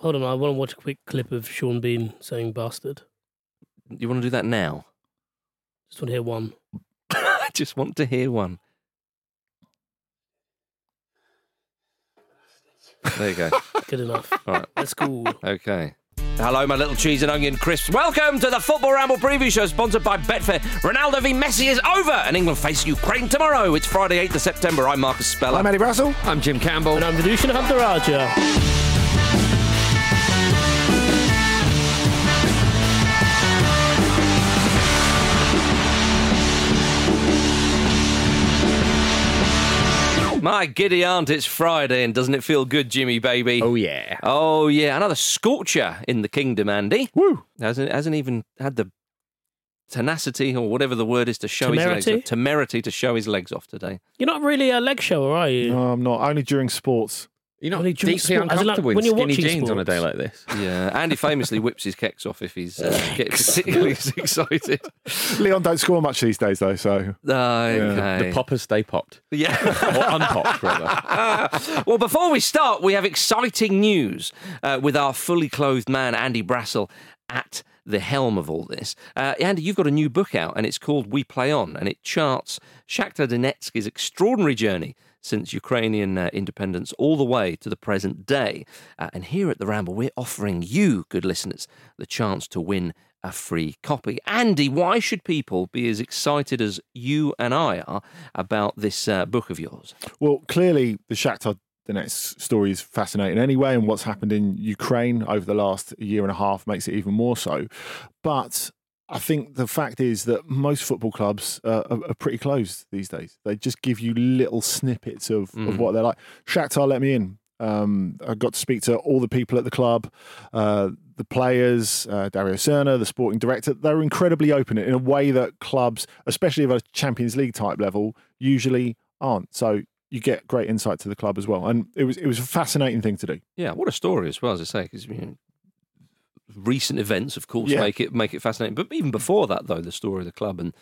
Hold on, I want to watch a quick clip of Sean Bean saying bastard. You want to do that now? Just want to hear one. I just want to hear one. There you go. Good enough. All right. That's cool. Okay. Hello, my little cheese and onion crisps. Welcome to the Football Ramble preview show sponsored by Betfair. Ronaldo v Messi is over, and England face Ukraine tomorrow. It's Friday, 8th of September. I'm Marcus Speller. I'm Andy Brassell. I'm Jim Campbell. And I'm Vithushan Ehantharajah. My giddy aunt, it's Friday, and doesn't it feel good, Jimmy baby? Oh yeah. Oh yeah, another scorcher in the kingdom, Andy. Woo. Hasn't hasn't even had the tenacity or whatever the word is to show his legs Temerity? off. Temerity to show his legs off today. You're not really a leg shower, are you? No, I'm not. Only during sports. You're not Only during deeply sport- as in, like, when in you're skinny watching jeans on a day like this. Yeah, Andy famously whips his kecks off if he's uh, getting particularly excited. Leon don't score much these days, though. So Okay. The poppers stay popped. Yeah. Or unpopped, rather. well, before we start, we have exciting news uh, with our fully clothed man, Andy Brassell, at the helm of all this. Uh, Andy, you've got a new book out, and it's called We Play On, and it charts Shakhtar Donetsk's extraordinary journey since Ukrainian uh, independence all the way to the present day. Uh, and here at the Ramble, we're offering you, good listeners, the chance to win a free copy. Andy, why should people be as excited as you and I are about this uh, book of yours? Well, clearly the Shakhtar Donetsk story is fascinating anyway, and what's happened in Ukraine over the last year and a half makes it even more so. But I think the fact is that most football clubs uh, are, are pretty closed these days. They just give you little snippets of, Mm. of what they're like. Shakhtar let me in. Um, I got to speak to all the people at the club, uh, the players, uh, Darijo Srna, the sporting director. They're incredibly open in a way that clubs, especially of a Champions League type level, usually aren't. So you get great insight to the club as well, and it was it was a fascinating thing to do. Yeah, what a story as well as I say, because you know, recent events, of course, Yeah. make it make it fascinating. But even before that, though, the story of the club and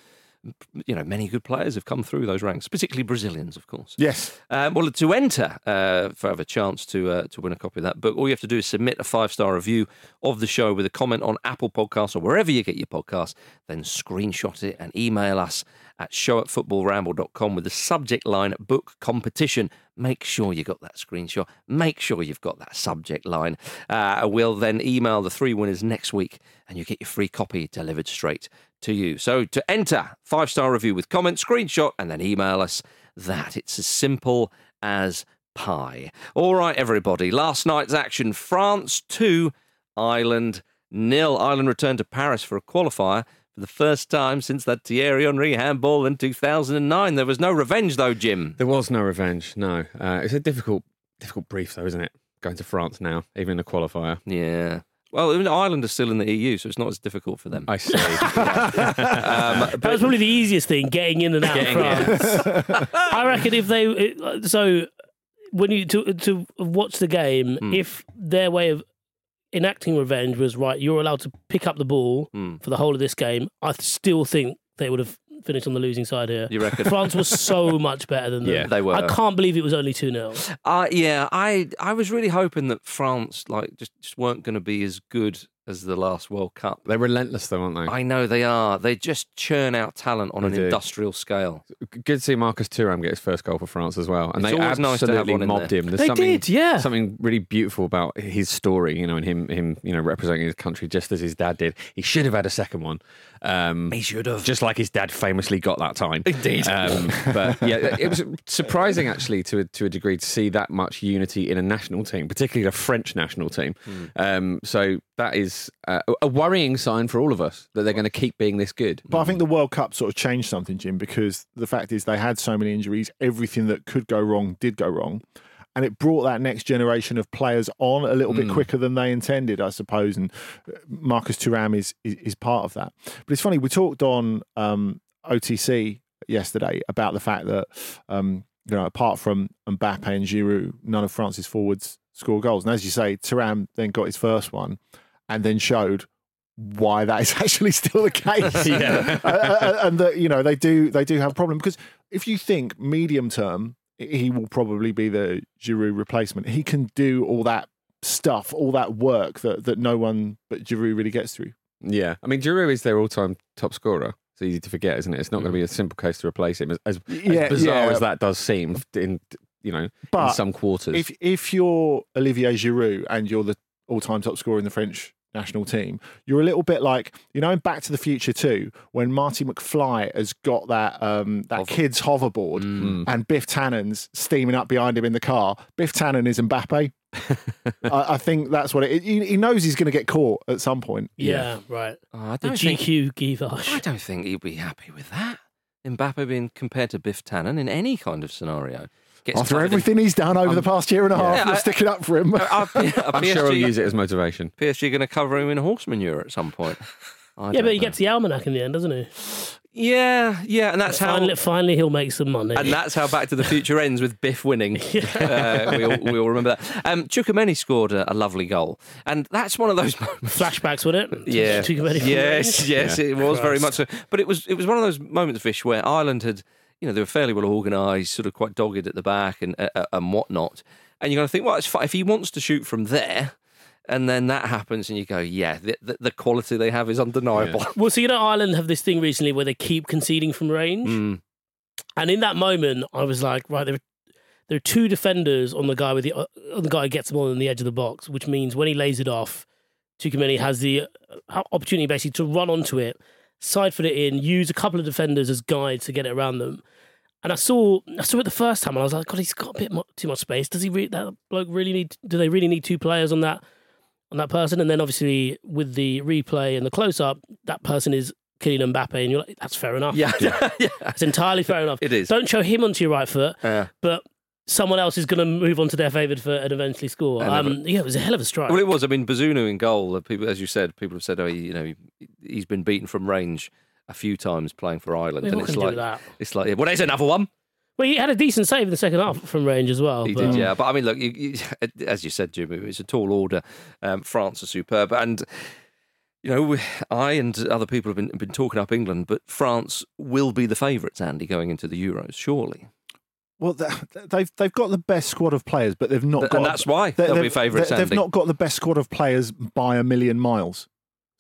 you know many good players have come through those ranks, particularly Brazilians, of course. Yes, Um, well, to enter uh, for have a chance to uh, to win a copy of that book, all you have to do is submit a five star review of the show with a comment on Apple Podcasts or wherever you get your podcasts. Then screenshot it and email us at show at footballramble.com with the subject line book competition. Make sure you got that screenshot. Make sure you've got that subject line. Uh, we'll then email the three winners next week and you get your free copy delivered straight to you. So to enter, five star review with comment, screenshot, and then email us that. It's as simple as pie. All right, everybody. Last night's action France 2, Ireland nil. Ireland returned to Paris for a qualifier the first time since that Thierry Henry handball in 2009. There was no revenge, though, Jim. There was no revenge. No, uh, it's a difficult, difficult brief, though, isn't it? Going to France now, even in a qualifier. Yeah. Well, Ireland is still in the EU, so it's not as difficult for them. I see. Um, That was probably the easiest thing, getting in and out of France. I reckon if they so when you to to watch the game, Hmm. if their way of enacting revenge was right, you're allowed to pick up the ball Hmm. for the whole of this game. I still think they would have finished on the losing side here. You reckon? France was so much better than them. Yeah, they were. I can't believe it was only 2 0. Uh, yeah, I I was really hoping that France like just, just weren't going to be as good as the last World Cup. They're relentless, though, aren't they? I know they are. They just churn out talent on They an do. industrial scale. Good to see Marcus Thuram get his first goal for France as well, and It's they always nice have absolutely mobbed there. him. There's They something, did, yeah. something really beautiful about his story, you know, and him, him, you know, representing his country just as his dad did. He should have had a second one. Um, He should have. just like his dad famously got that time. Indeed. Um, but yeah, it was surprising actually to a, to a degree to see that much unity in a national team, particularly a French national team. Hmm. Um, so that is uh, a worrying sign for all of us that they're going to keep being this good. But I think the World Cup sort of changed something, Jim, because the fact is they had so many injuries, everything that could go wrong did go wrong. and it brought that next generation of players on a little bit quicker than they intended, I suppose. And uh, Marcus Thuram is, is is part of that. But it's funny we talked on um, OTC yesterday about the fact that um, you know apart from Mbappe and Giroud, none of France's forwards score goals. And as you say, Thuram then got his first one, and then showed why that is actually still the case. Yeah. Uh, and that you know they do they do have a problem because if you think medium term, he will probably be the Giroud replacement. He can do all that stuff, all that work that that no one but Giroud really gets through. Yeah, I mean, Giroud is their all-time top scorer. It's easy to forget, isn't it? It's not going to be a simple case to replace him, as, as, as Yeah, bizarre yeah. as that does seem in you know But in some quarters. If if you're Olivier Giroud and you're the all-time top scorer in the French national team, you're a little bit like you know in Back to the Future too, when Marty McFly has got that um, that kid's hoverboard Mm. and Biff Tannen's steaming up behind him in the car. Biff Tannen is Mbappe. I, I think that's what it. He, he knows he's going to get caught at some point. Yeah, right. Oh, I The don't think, GQ Givage. I don't think he'd be happy with that. Mbappe being compared to Biff Tannen in any kind of scenario. Gets After covered in- everything he's done over the past year and a half, Yeah, we're I- sticking up for him. Are, are, I'm PSG, sure he'll use it as motivation. PSG going to cover him in horse manure at some point. I Yeah, but he know. gets the almanac in the end, doesn't he? Yeah, yeah, and that's how. finally, finally, he'll make some money. And that's how Back to the Future ends with Biff winning. uh, we, all, we all remember that. Um, Tchouaméni scored a, a lovely goal, and that's one of those moments. Flashbacks, would it? Yeah. Too many yes, yes, it was very much so. But it was it was one of those moments, Vish, where Ireland had, you know, they were fairly well organised, sort of quite dogged at the back and uh, uh, and whatnot. And you're going to think, well, it's fine if he wants to shoot from there, and then that happens, and you go, yeah, the, the, the quality they have is undeniable. Well, so you know, Ireland have this thing recently where they keep conceding from range, Mm. and in that moment, I was like, right, there are, there are two defenders on the guy with the uh, on the guy who gets the ball on the edge of the box, which means when he lays it off, Tchouaméni has the uh, opportunity basically to run onto it, side foot it in, use a couple of defenders as guides to get it around them. And I saw, I saw it the first time, and I was like, God, he's got a bit mo- too much space. Does he? Re- that bloke really need? Do they really need two players on that on that person? And then obviously with the replay and the close up, that person is Kylian Mbappe, and you're like, that's fair enough. Yeah, yeah. It's entirely fair enough. It is. Don't show him onto your right foot, Yeah. but someone else is going to move on to their favourite foot and eventually score. And Um, yeah, it was a hell of a strike. Well, it was. I mean, Bazunu in goal. uh, People, as you said, people have said, oh, he, you know, he, he's been beaten from range a few times playing for Ireland, Yeah, and what it's can you do like, it's like, well, there's another one. Well, he had a decent save in the second half from range as well. He but- did, yeah. But I mean, look, you, you, as you said, Jimmy, it's a tall order. Um, France are superb, and you know, I and other people have been been talking up England, but France will be the favourites, Andy, going into the Euros, surely. Well, they've they've got the best squad of players, but they've not Th- got. and that's why they- they'll be they've- favourites, they- They've not got the best squad of players by a million miles.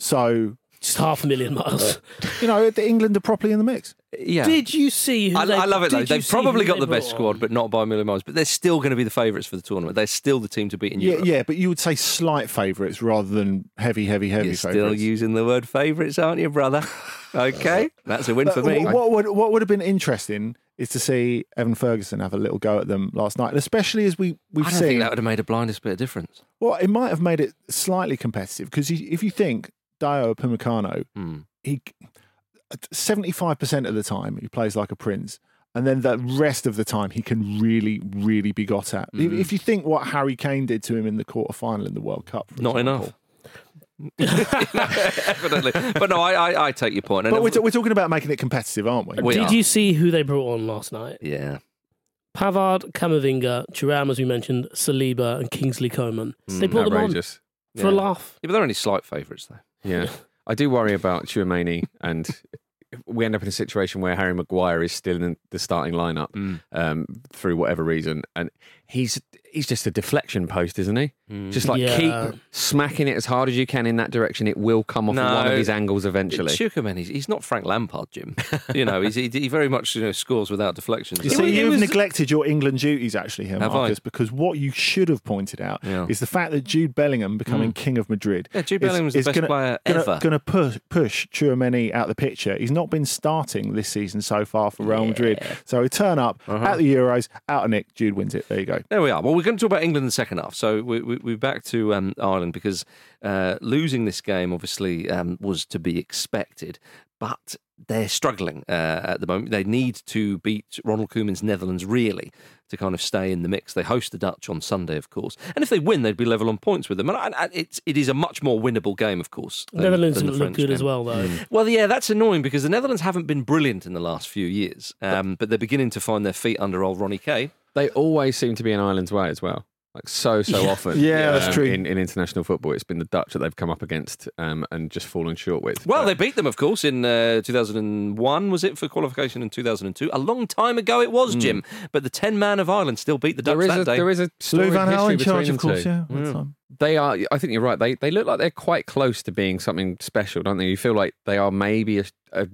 So Just half a million miles. you know, the England are properly in the mix. Yeah. Did you see? Who I, they, I love it though. They've probably got they the best squad, on? but not by a million miles. But they're still going to be the favourites for the tournament. They're still the team to beat in Yeah, Europe. yeah, but you would say slight favourites rather than heavy, heavy, heavy favorites. You're still using the word favourites, aren't you, brother? Okay, that's a win for me. What, what would what would have been interesting is to see Evan Ferguson have a little go at them last night, and especially as we we've I don't seen. think that would have made a blindest bit of difference. Well, it might have made it slightly competitive because if you think Dayot Upamecano, Hmm. he seventy five percent of the time he plays like a prince, and then the rest of the time he can really, really be got at. If- Mm-hmm. If you think what Harry Kane did to him in the quarter final in the World Cup, for Not example. enough. Evidently, but no, I, I, I take your point. And But we're, t- we're talking about making it competitive, aren't we? We Did are. you see who they brought on last night? yeah, Pavard, Camavinga, Thuram, as we mentioned, Saliba, and Kingsley Coman. Hmm, they brought them on Outrageous. for a laugh. Yeah, but they're only slight favourites though. Yeah. I do worry about Tchouaméni and we end up in a situation where Harry Maguire is still in the starting lineup Mm. um, through whatever reason. And he's he's just a deflection post, isn't he? Mm. Just like Yeah. keep smacking it as hard as you can in that direction. It will come off No. one of his angles eventually. Schukerman, he's, he's not Frank Lampard, Jim. you know, he's, he, he very much you know scores without deflections. You see, was, you've was- neglected your England duties actually here, Have I? Marcus, because what you should have pointed out Yeah. is the fact that Jude Bellingham becoming king of Madrid. Yeah, Jude is- Bellingham's the is best gonna, player gonna, ever. Going to push, push Tchouaméni out the picture. He's not been starting this season so far for Real Madrid. So he turn up Uh-huh. at the Euros, out of Nick, Jude wins it. There you go. Go. There we are. Well, we're going to talk about England in the second half. So we, we, we're back to um, Ireland because uh, losing this game obviously um, was to be expected, but they're struggling uh, at the moment. They need to beat Ronald Koeman's Netherlands really to kind of stay in the mix. They host the Dutch on Sunday, of course, and if they win, they'd be level on points with them. And I, it's it is a much more winnable game, of course. than- Netherlands than look good as well, though. Well, yeah, that's annoying because the Netherlands haven't been brilliant in the last few years, um, but they're beginning to find their feet under old Ronnie Kay. They always seem to be in Ireland's way as well. Like so, so often. Yeah, that's um, true. In, in international football, it's been the Dutch that they've come up against um, and just fallen short with. Well, But- they beat them, of course, in uh, 2001, was it, for qualification in 2002? A long time ago it was, Jim. But the 10 man of Ireland still beat the Dutch there is that a, day. there is a story Lou Van Gaal history in charge, between of course. the two. Yeah, that's fine. They are. I think you're right. They they look like they're quite close to being something special, don't they? You feel like they are maybe a, a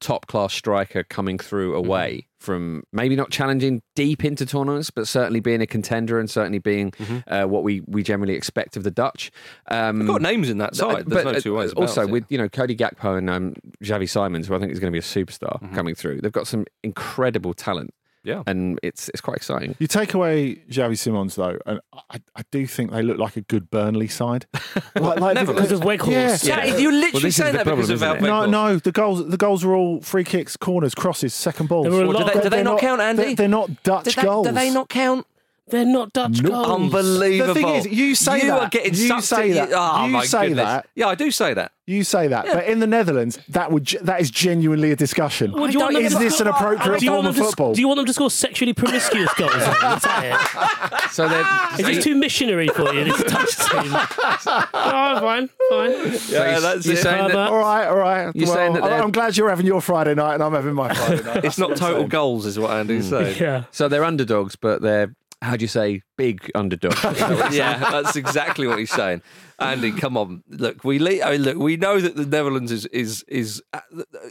top class striker coming through Mm-hmm. away from maybe not challenging deep into tournaments, but certainly being a contender and certainly being uh, what we we generally expect of the Dutch. Um, They've Mm-hmm. got names in that side. There's but no two ways uh, also it. with you know Cody Gakpo and um, Xavi Simons, who I think is going to be a superstar Mm-hmm. coming through. They've got some incredible talent, Yeah. and it's it's quite exciting. You take away Xavi Simons though, and I, I do think they look like a good Burnley side. like, like Never. Because of Weghorst. Yeah. Yeah, you're literally Well, this is saying the that because problem, of isn't Al it? No, no, the goals the goals are all free kicks, corners, crosses, second balls. There were a Well, do they, do they They're not count, Andy? They're, they're not Dutch do, they, goals. do they not count? They're not Dutch Nope. goals. Unbelievable. The thing is, you say that you that. are getting You sucked say in- that. Oh, You my say goodness. that. Yeah, I do say that. You say that, but in the Netherlands, that would that is genuinely a discussion. Well, do you want is to- this an appropriate do you want form of them to- football? Do you want them to score sexually promiscuous goals? then? Is that it? So they're Is this too missionary for you, this Dutch team? oh, fine, fine. Yeah, that's you're it. saying that all right, all right. You're well, saying that I- they're- I'm glad you're having your Friday night and I'm having my Friday night. It's not total goals, is what Andy's mm. saying. Yeah. So they're underdogs, but they're how do you say big underdog? yeah, that's exactly what he's saying. Andy, come on. Look, we le- I mean, look, we know that the Netherlands is is is uh,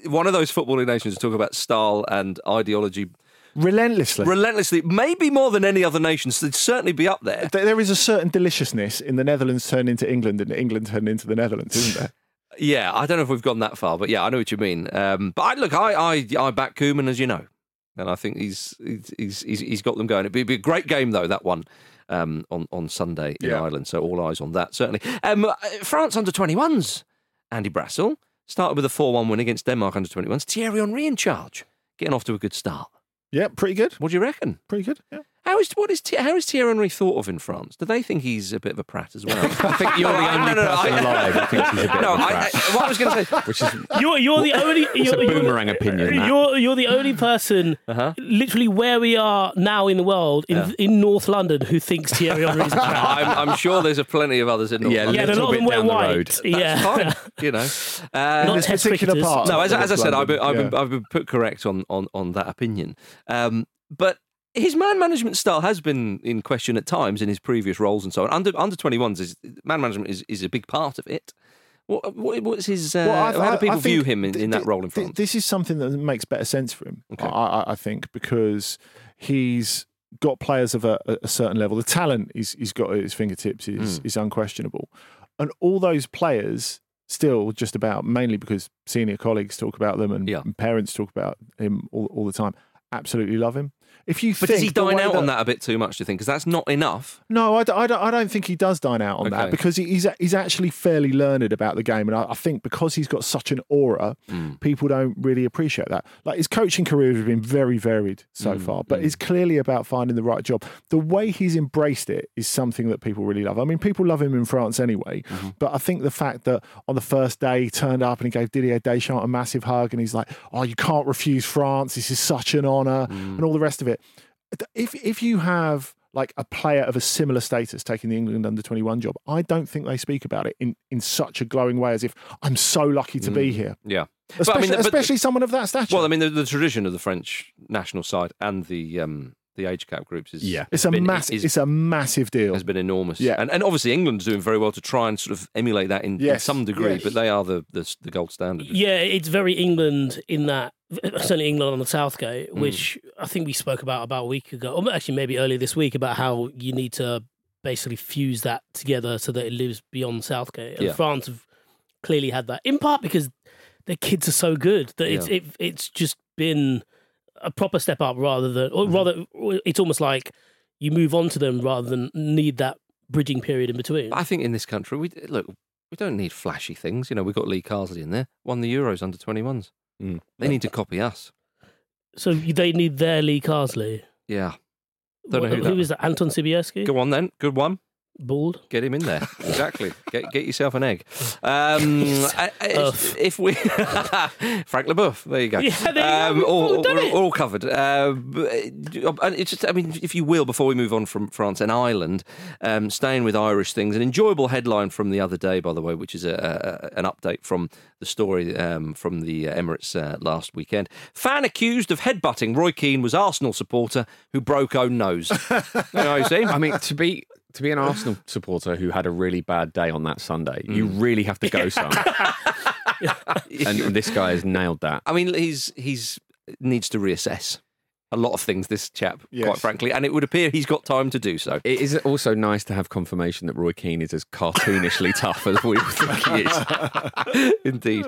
one of those footballing nations who talk about style and ideology Relentlessly. relentlessly, maybe more than any other nation. So they'd certainly be up there. There- there is a certain deliciousness in the Netherlands turn into England and England turn into the Netherlands, isn't there? Yeah, I don't know if we've gone that far, but yeah, I know what you mean. Um, but I, look, I, I I back Koeman, as you know, and I think he's he's he's, he's got them going. It'd be, be a great game though that one. Um, on on Sunday in Yeah. Ireland, so all eyes on that. Certainly, um, uh, France under twenty ones. Andy Brassell started with a four one win against Denmark under twenty ones. Thierry Henry in charge, getting off to a good start. Yeah, pretty good. What do you reckon? Pretty good. Yeah. How is what is Thi- how is Thierry Henry thought of in France? Do they think he's a bit of a prat as well? I think you're the only no, no, person I- alive who thinks he's a bit no, of a I, prat, I, what I was going to say. which is You're, you're the only. it's You're, a you're- boomerang opinion. that. You're you're the only person, Uh-huh. literally where we are now in the world, in in North London, who thinks Thierry Henry is a prat. I'm, I'm sure there's a plenty of others in North Yeah, London. Yeah, and a lot of them little wear bit down the white. road. Yeah, fine, you know. Uh, Not this particular part. no, as, as I said, I've been, I've, been, I've been put correct on, on, on that opinion. Um, but his man management style has been in question at times in his previous roles and so on. Under under 21s, is, man management is, is a big part of it. What, what, what's his? Uh, Well, how do people view him in, th- in that th- role in th- This is something that makes better sense for him. Okay. I, I, think because he's got players of a, a certain level. The talent he's, he's got at his fingertips is is unquestionable, and all those players still just about mainly because senior colleagues talk about them and, Yeah. and parents talk about him all, all the time. Absolutely love him. If you but think does he dine out on that a bit too much? Do you think? Because that's not enough. No, I don't, I don't, I don't think he does dine out on Okay. that because he's he's actually fairly learned about the game, and I, I think because he's got such an aura, Mm. people don't really appreciate that. Like his coaching career has been very varied so Mm, far, but it's clearly about finding the right job. The way he's embraced it is something that people really love. I mean, people love him in France anyway, Mm-hmm. but I think the fact that on the first day he turned up and he gave Didier Deschamps a massive hug, and he's like, "Oh, you can't refuse France. This is such an honour," Mm. and all the rest of it if if you have like a player of a similar status taking the England under 21 job, I don't think they speak about it in, in such a glowing way as if I'm so lucky to be here. Yeah. Especially, Mm. But I mean, but- especially someone of that stature. Well, I mean, the, the tradition of the French national side and the um, the age cap groups is Yeah. it's a been- massive is- it's a massive deal. has been enormous. Yeah. and, and obviously England's doing very well to try and sort of emulate that in, in some degree, yes. but they are the, the the gold standard. Yeah, it's very England in that certainly England on the Southgate, Mm. which I think we spoke about about a week ago, or actually maybe earlier this week, about how you need to basically fuse that together so that it lives beyond Southgate. And Yeah. France have clearly had that in part because their kids are so good that it's it, it's just been a proper step up rather than, Mm-hmm. rather, it's almost like you move on to them rather than need that bridging period in between. I think in this country, we look, we don't need flashy things. You know, we've got Lee Carsley in there, won the Euros under 21s. Mm. They need to copy us. So they need their Lee Carsley. Yeah. Don't know who Who that- is that? Anton Sibierski? Go on then. Good one. Bald. Get him in there. Exactly. get get yourself an egg. Um, I- I- if we Frank Leboeuf, there you go. Yeah, there you go. um, all, all all, all covered. Um, and it's just, I mean, if you will, before we move on from France and Ireland, um, staying with Irish things, an enjoyable headline from the other day, by the way, which is a, a, an update from the story um, from the Emirates uh, last weekend. Fan accused of headbutting Roy Keane was Arsenal supporter who broke own nose. you know, you see? I mean, to be to be an Arsenal supporter who had a really bad day on that Sunday, you mm. really have to go some. and, and this guy has nailed that. I mean, he's he's needs to reassess a lot of things. This chap, quite frankly, and it would appear he's got time to do so. It is also nice to have confirmation that Roy Keane is as cartoonishly tough as we think he is. Indeed,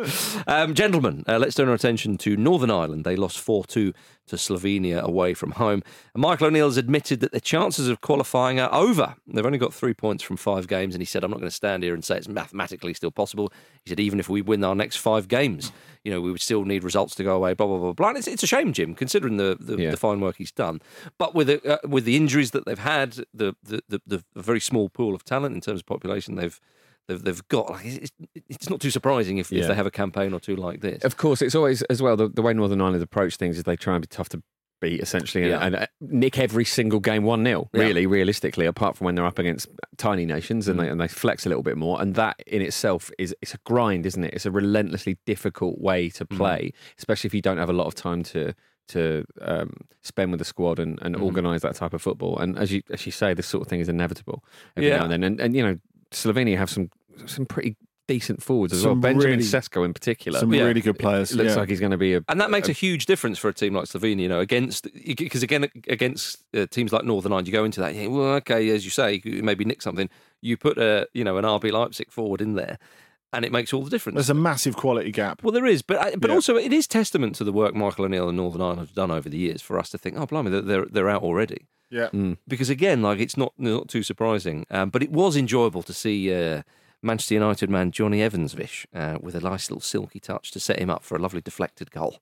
um, gentlemen, uh, let's turn our attention to Northern Ireland. They lost four two to Slovenia away from home. And Michael O'Neill has admitted that the chances of qualifying are over. They've only got three points from five games, and he said, "I'm not going to stand here and say it's mathematically still possible." He said, "Even if we win our next five games, you know, we would still need results to go away." Blah blah blah blah. And it's, it's a shame, Jim, considering the the, Yeah. the fine work he's done. But with the, uh, with the injuries that they've had, the the, the the very small pool of talent in terms of population they've. They've, they've got like it's, it's not too surprising if, if they have a campaign or two like this. Of course, it's always as well the, the way Northern Ireland approach things is they try and be tough to beat essentially and, Yeah. and uh, nick every single game 1 0, Yeah. really, realistically, apart from when they're up against tiny nations and, they, and they flex a little bit more. And that in itself is it's a grind, isn't it? It's a relentlessly difficult way to play, especially if you don't have a lot of time to to um, spend with the squad and, and organise that type of football. And as you as you say, this sort of thing is inevitable every Yeah. now and then. And, and you know, Slovenia have some some pretty decent forwards as well. Benjamin really- Sesko in particular. Some Yeah. really good players. It looks yeah. like he's going to be a. And that makes a huge difference for a team like Slovenia, you know, against because again against uh, teams like Northern Ireland, you go into that, you think, well, okay, as you say, you maybe nick something. You put a you know an RB Leipzig forward in there, and it makes all the difference. There's a massive quality gap. well, there is, but but Yeah. also it is testament to the work Michael O'Neill and Northern Ireland have done over the years for us to think, oh, blimey, they're they're, they're out already. Yeah. Because again, like it's not not too surprising, um, but it was enjoyable to see uh, Manchester United man Johnny Evansvish uh, with a nice little silky touch to set him up for a lovely deflected goal.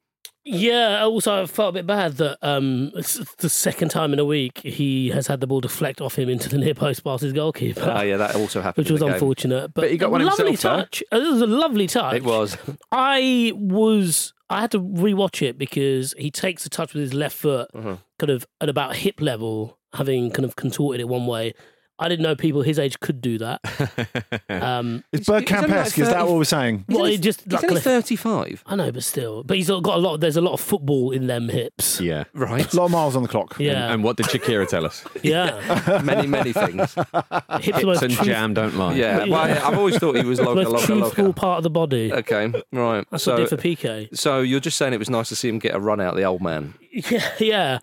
Yeah, also I felt a bit bad that um, the second time in a week he has had the ball deflect off him into the near post past his goalkeeper. Ah, yeah, that also happened. Which was the unfortunate, but, But he got one lovely himself, touch. Uh, It was a lovely touch. It was. I was. I had to rewatch it because he takes a touch with his left foot, Uh-huh. kind of at about hip level, having kind of contorted it one way. I didn't know people his age could do that. Um, It's He's- he's Bergkamp-esque, is that what we're saying? well, only- it just He's like, only kind 35. I know, but still, but he's got a lot. There's a lot of football in them hips. Yeah. Right. A lot of miles on the clock. Yeah, And what did Shakira tell us? yeah. many, many things. Hips are the Hips most and truth- jam don't lie. Yeah. Well, I- I've always thought he was the loca, most loca, truthful loca. part of the body. Okay. Right. That's so, what I did for PK. so you're just saying it was nice to see him get a run out, the old man. Yeah, yeah.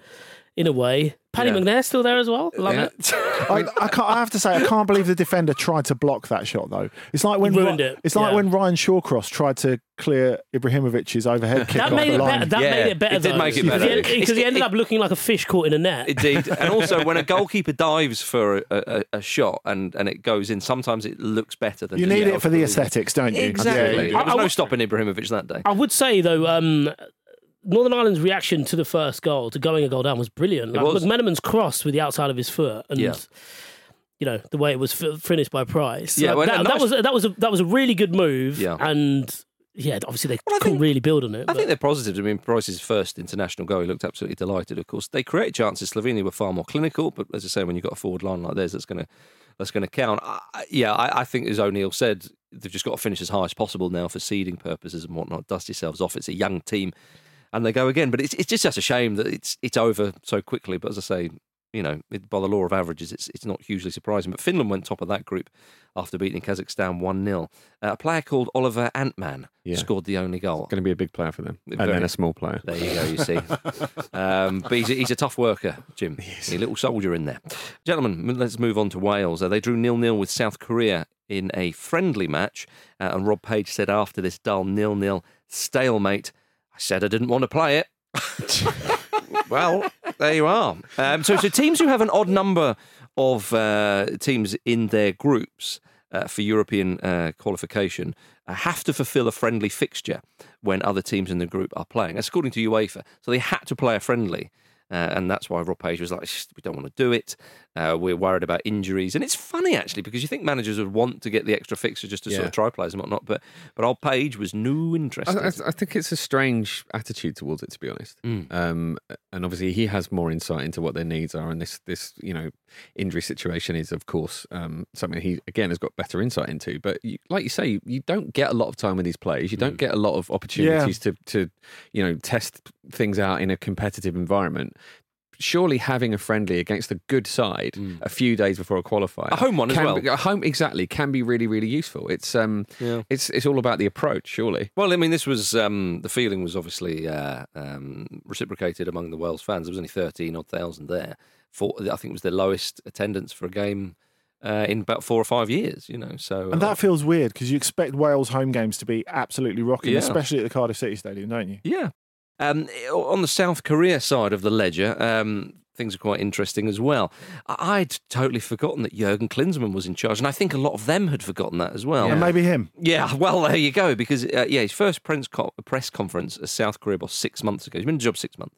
In a way, Paddy Yeah. McNair's still there as well. Love Yeah. it. I, I, can't, I have to say, I can't believe the defender tried to block that shot, though. It's like when ruined Ri- it, It's like yeah. when Ryan Shawcross tried to clear Ibrahimovic's overhead kick That made the it line. better. That Yeah, made it better. it did make it Because better. he- Because he, It's- ended it- up looking like a fish caught in a net. Indeed, and also when a goalkeeper dives for a, a, a shot and, and it goes in, sometimes it looks better than You need it for the aesthetics, don't you? Exactly. Yeah, I- There was I no wa- stopping Ibrahimovic that day. I would say though, um, Northern Ireland's reaction to the first goal, to going a goal down, was brilliant. Like, was. McMenamin's cross with the outside of his foot, and Yeah. you know the way it was fi- finished by Price. Yeah, Like, well, that, that was that was a, that was a really good move. Yeah. and yeah, obviously they Well, couldn't think- really build on it. I but- think they're positive. I mean, Price's first international goal, he looked absolutely delighted. Of course, they created chances. Slovenia were far more clinical, but as I say, when you've got a forward line like theirs, that's going to that's going to count. I- yeah, I, I think as O'Neill said, they've just got to finish as high as possible now for seeding purposes and whatnot. Dust yourselves off. It's a young team, and they go again. But it's it's just such a shame that it's it's over so quickly. But as I say. You know, it, by the law of averages, it's it's not hugely surprising. But Finland went top of that group after beating Kazakhstan 1 0. Uh, a player called Oliver Antman Yeah. scored the only goal. Going to be a big player for them. And Very- then a small player. There you go, you see. um, but he's a, he's a tough worker, Jim. He's a little soldier in there. Gentlemen, let's move on to Wales. Uh, they drew nil nil with South Korea in a friendly match. Uh, and Rob Page said after this dull nil nil stalemate, I said I didn't want to play it. well, there you are. Um, so, so teams who have an odd number of uh, teams in their groups uh, for European uh, qualification uh, have to fulfil a friendly fixture when other teams in the group are playing. That's according to UEFA. So they had to play a friendly. Uh, and that's why Rob Page was like, we don't want to do it. Uh, we're worried about injuries. And it's funny, actually, because you think managers would want to get the extra fixture just to sort of try players and whatnot. But but old Page was no interested. I, I, I think it's a strange attitude towards it, to be honest. Mm. Um, and obviously, he has more insight into what their needs are, and this this you know injury situation is, of course, um, something he again has got better insight into. But you, like you say, you, you don't get a lot of time with these players. You don't get a lot of opportunities to to you know test things out in a competitive environment. Surely having a friendly against a good side a few days before a qualifier, A home one as well. be- a home exactly can be really really useful. It's um, Yeah. it's it's all about the approach, surely. Well, I mean, this was um, the feeling was obviously uh, um, reciprocated among the Wales fans. There was only thirteen odd thousand there. For I think it was the lowest attendance for a game uh, in about four or five years. You know, so And uh, that feels weird because you expect Wales home games to be absolutely rocking, Yeah. especially at the Cardiff City Stadium, don't you? Yeah. Um, on the South Korea side of the ledger, um, things are quite interesting as well. I'd totally forgotten that Jurgen Klinsmann was in charge, and I think a lot of them had forgotten that as well. And maybe him. Yeah, well, there you go. Because uh, yeah, his first press, press conference as South Korea was six months ago. He's been in the job six months.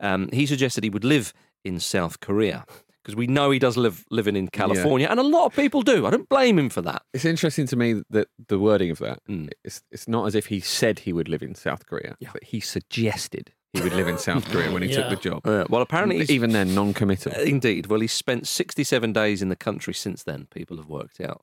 Um, he suggested he would live in South Korea because we know he does live living in California, and a lot of people do. I don't blame him for that. It's interesting to me that the wording of that. Mm. It's it's not as if he said he would live in South Korea, yeah. but he suggested he would live in South Korea when he took the job. Uh, well, apparently, he's, even then, non-committal. Indeed. Well, he's spent 67 days in the country since then, people have worked out.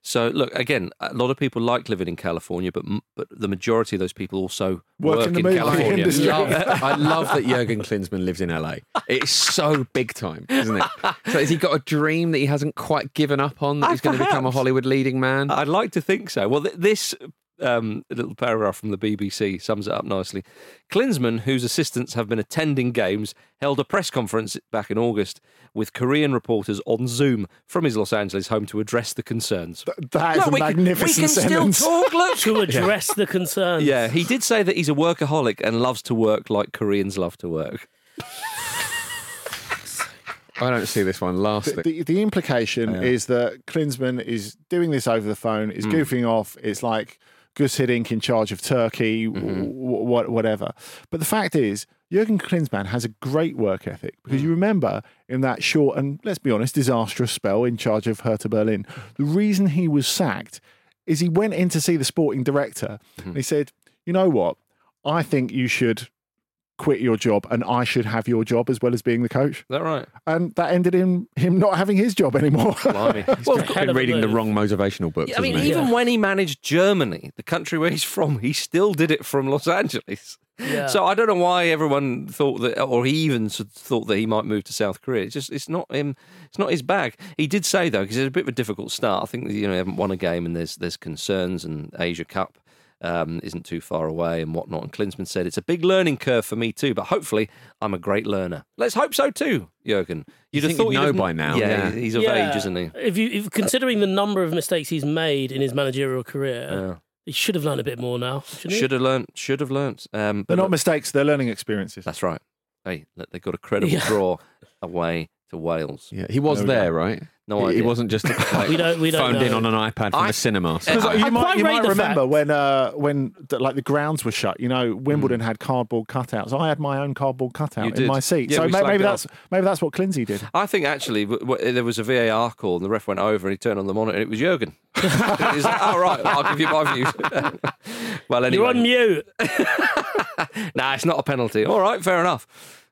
So, look, again, a lot of people like living in California, but but the majority of those people also Work work, in in, California. love, I love that Jurgen Klinsmann lives in LA. It's so big time, isn't it? So has he got a dream that he hasn't quite given up on that Uh, he's going to become a. Hollywood leading man? I'd like to think so. Well, th- this um, a little paragraph from the BBC sums it up nicely. Klinsmann, whose assistants have been attending games, held a press conference back in August with Korean reporters on Zoom from his Los Angeles home to address the concerns. That is Look, a we can- magnificent we can sentence. still talk, look. to address the concerns. Yeah, he did say that he's a workaholic and loves to work like Koreans love to work. I don't see this one lasting. The, the, the implication is that Klinsmann is doing this over the phone, is goofing off. It's like Gus Hiddink in charge of Turkey, w- mm-hmm. w- whatever. But the fact is, Jurgen Klinsmann has a great work ethic because mm. you remember in that short and, let's be honest, disastrous spell in charge of Hertha Berlin, the reason he was sacked is he went in to see the sporting director mm-hmm. and he said, you know what? I think you should quit your job and I should have your job as well as being the coach. Is that right? And that ended in him not having his job anymore. Blimey. Well, hell been of a reading the wrong motivational books. I mean, hasn't he? even when he managed Germany, the country where he's from, he still did it from Los Angeles. Yeah. So I don't know why everyone thought that, or he even thought that he might move to South Korea. It's just, it's not him. It's not his bag. He did say though, because it's a bit of a difficult start. I think you know, they haven't won a game, and there's there's concerns, and Asia Cup um, isn't too far away, and whatnot. And Klinsmann said it's a big learning curve for me too, but hopefully I'm a great learner. Let's hope so too, Jurgen. You'd think you'd know by now, Yeah, yeah. he's- he's of Yeah. age, isn't he? If you, if considering the number of mistakes he's made in his managerial career, Yeah. he should have learned a bit more now. Shouldn't he? Should have learned. Should have learned. Um, They're but not mistakes, they're learning experiences. That's right. Hey, look, they got a credible Yeah. draw away to Wales. Yeah, he was There we there, right? No he, he wasn't just like, We don't- we don't phoned in know. on an iPad from I- the cinema. So- Because I- you I might, quite you rate might the remember fact- when uh, when the, like the grounds were shut. You know, Wimbledon had cardboard cutouts. I had my own cardboard You cutout in did. my seat. Yeah, so we may- slagged maybe it that's maybe that's what Clinzy did. I think actually w- w- there was a VAR call and the ref went over and he turned on the monitor and it was Jurgen. He's like, oh, right, I'll give you my views. well, anyway. You're on mute. nah, it's not a penalty. All right, fair enough.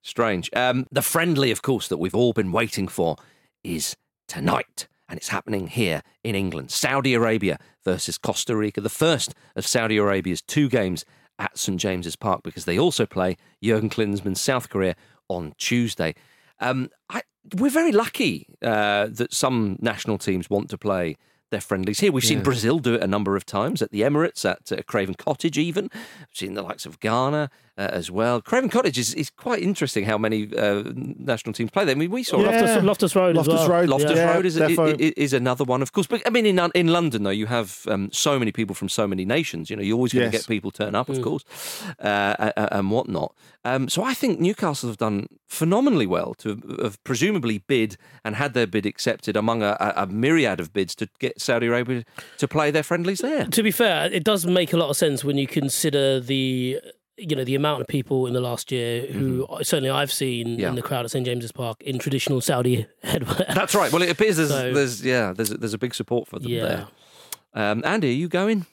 Strange. Um, the friendly, of course, that we've all been waiting for is tonight. And it's happening here in England. Saudi Arabia versus Costa Rica, the first of Saudi Arabia's two games at St James's Park, because they also play Jurgen Klinsmann's South Korea on Tuesday. Um, I, we're very lucky uh, that some national teams want to play their friendlies here. We've seen Brazil do it a number of times at the Emirates, at uh, Craven Cottage, even. We've seen the likes of Ghana uh, as well. Craven Cottage is, is quite interesting how many uh, national teams play there. I mean, we saw Yeah. Loftus, Loftus Road Loftus as well. Road, Loftus Yeah, Road is, defo. is, is another one, of course. But I mean, in in London though, you have um, so many people from so many nations. You know, you're always going to Yes. get people turn up, of course, uh, a- a- and whatnot. Um, so I think Newcastle have done phenomenally well to have presumably bid and had their bid accepted among a, a, a myriad of bids to get Saudi Arabia to play their friendlies there. To be fair, it does make a lot of sense when you consider the you know the amount of people in the last year who certainly I've seen Mm-hmm. Yeah. in the crowd at St James's Park in traditional Saudi headwear. That's right. Well, it appears there's, So- there's yeah, there's there's a big support for them yeah. there. Um, Andy, are you going?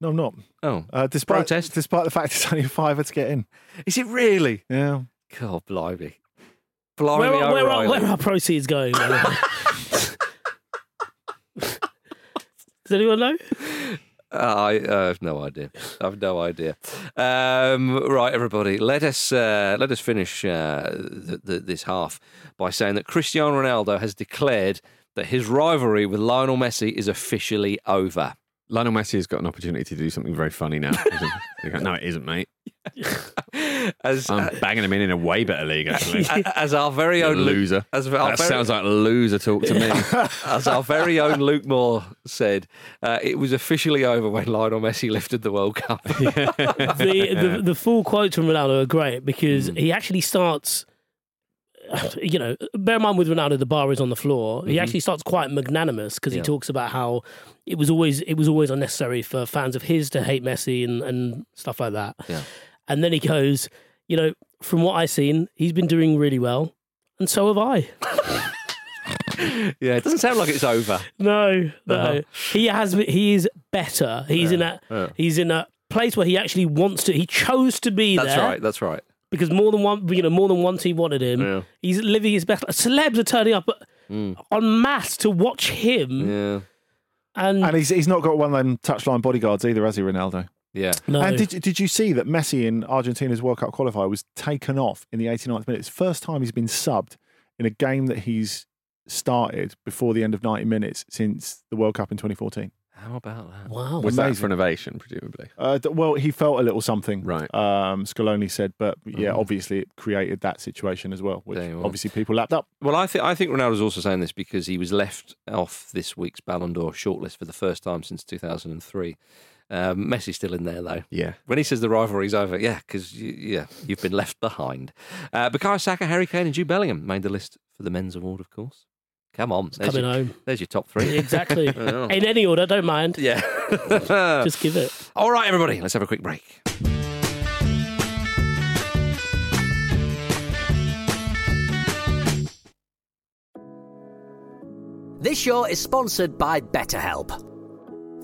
No, I'm not. Oh, Uh, despite Protest? despite the fact it's only a fiver to get in. is it really? Yeah. God, blimey, blimey, Where, are, where, are, where are proceeds going? by the way? Does anyone know? I uh, have no idea. I've no idea. Um, right, everybody, let us uh, let us finish uh, th th this half by saying that Cristiano Ronaldo has declared that his rivalry with Lionel Messi is officially over. Lionel Messi has got an opportunity to do something very funny now. isn't he? no, it isn't, mate. As I'm banging him in in a way better league, actually. as our very own Luke- loser. as our that very- sounds like loser talk to me. as our very own Luke Moore said, uh, it was officially over when Lionel Messi lifted the World Cup. the, the the full quotes from Ronaldo are great because he actually starts. You know, bear in mind with Ronaldo, the bar is on the floor. He actually starts quite magnanimous because Yeah. he talks about how it was always it was always unnecessary for fans of his to hate Messi and, and stuff like that. Yeah. And then he goes, you know, from what I've seen, he's been doing really well, and so have I. yeah, it doesn't sound like it's over. No, no. Uh-huh. He has. He is better. He's in a. He's in a place where he actually wants to. He chose to be That's there. That's right. That's right. Because more than one, you know, more than once he wanted him. Yeah. Mm. He's living his best. Life. Celebs are turning up en masse to watch him, Yeah. and, And he's he's not got one of them touchline bodyguards either, has he, Ronaldo? Yeah. no, And did did you see that Messi in Argentina's World Cup qualifier was taken off in the 89th minute? It's the first time he's been subbed in a game that he's started before the end of 90 minutes since the World Cup in 2014. How about that? wow, Was that Amazing. for innovation, presumably? Uh, d- well, he felt a little something, Right. Um, Scaloni said, but yeah, obviously it created that situation as well, which There you are. obviously people lapped up. Well, I think I think Ronaldo's also saying this because he was left off this week's Ballon d'Or shortlist for the first time since 2003. Um, Messi's still in there though. Yeah. When he says the rivalry's over, yeah, because you, yeah, you've been left behind. Uh, Bukayo Saka, Harry Kane, and Jude Bellingham made the list for the men's award, of course. Come on, there's coming your, home. there's your top three. Exactly. Oh. In any order, don't mind. yeah. Just give it. All right, everybody, let's have a quick break. This show is sponsored by BetterHelp.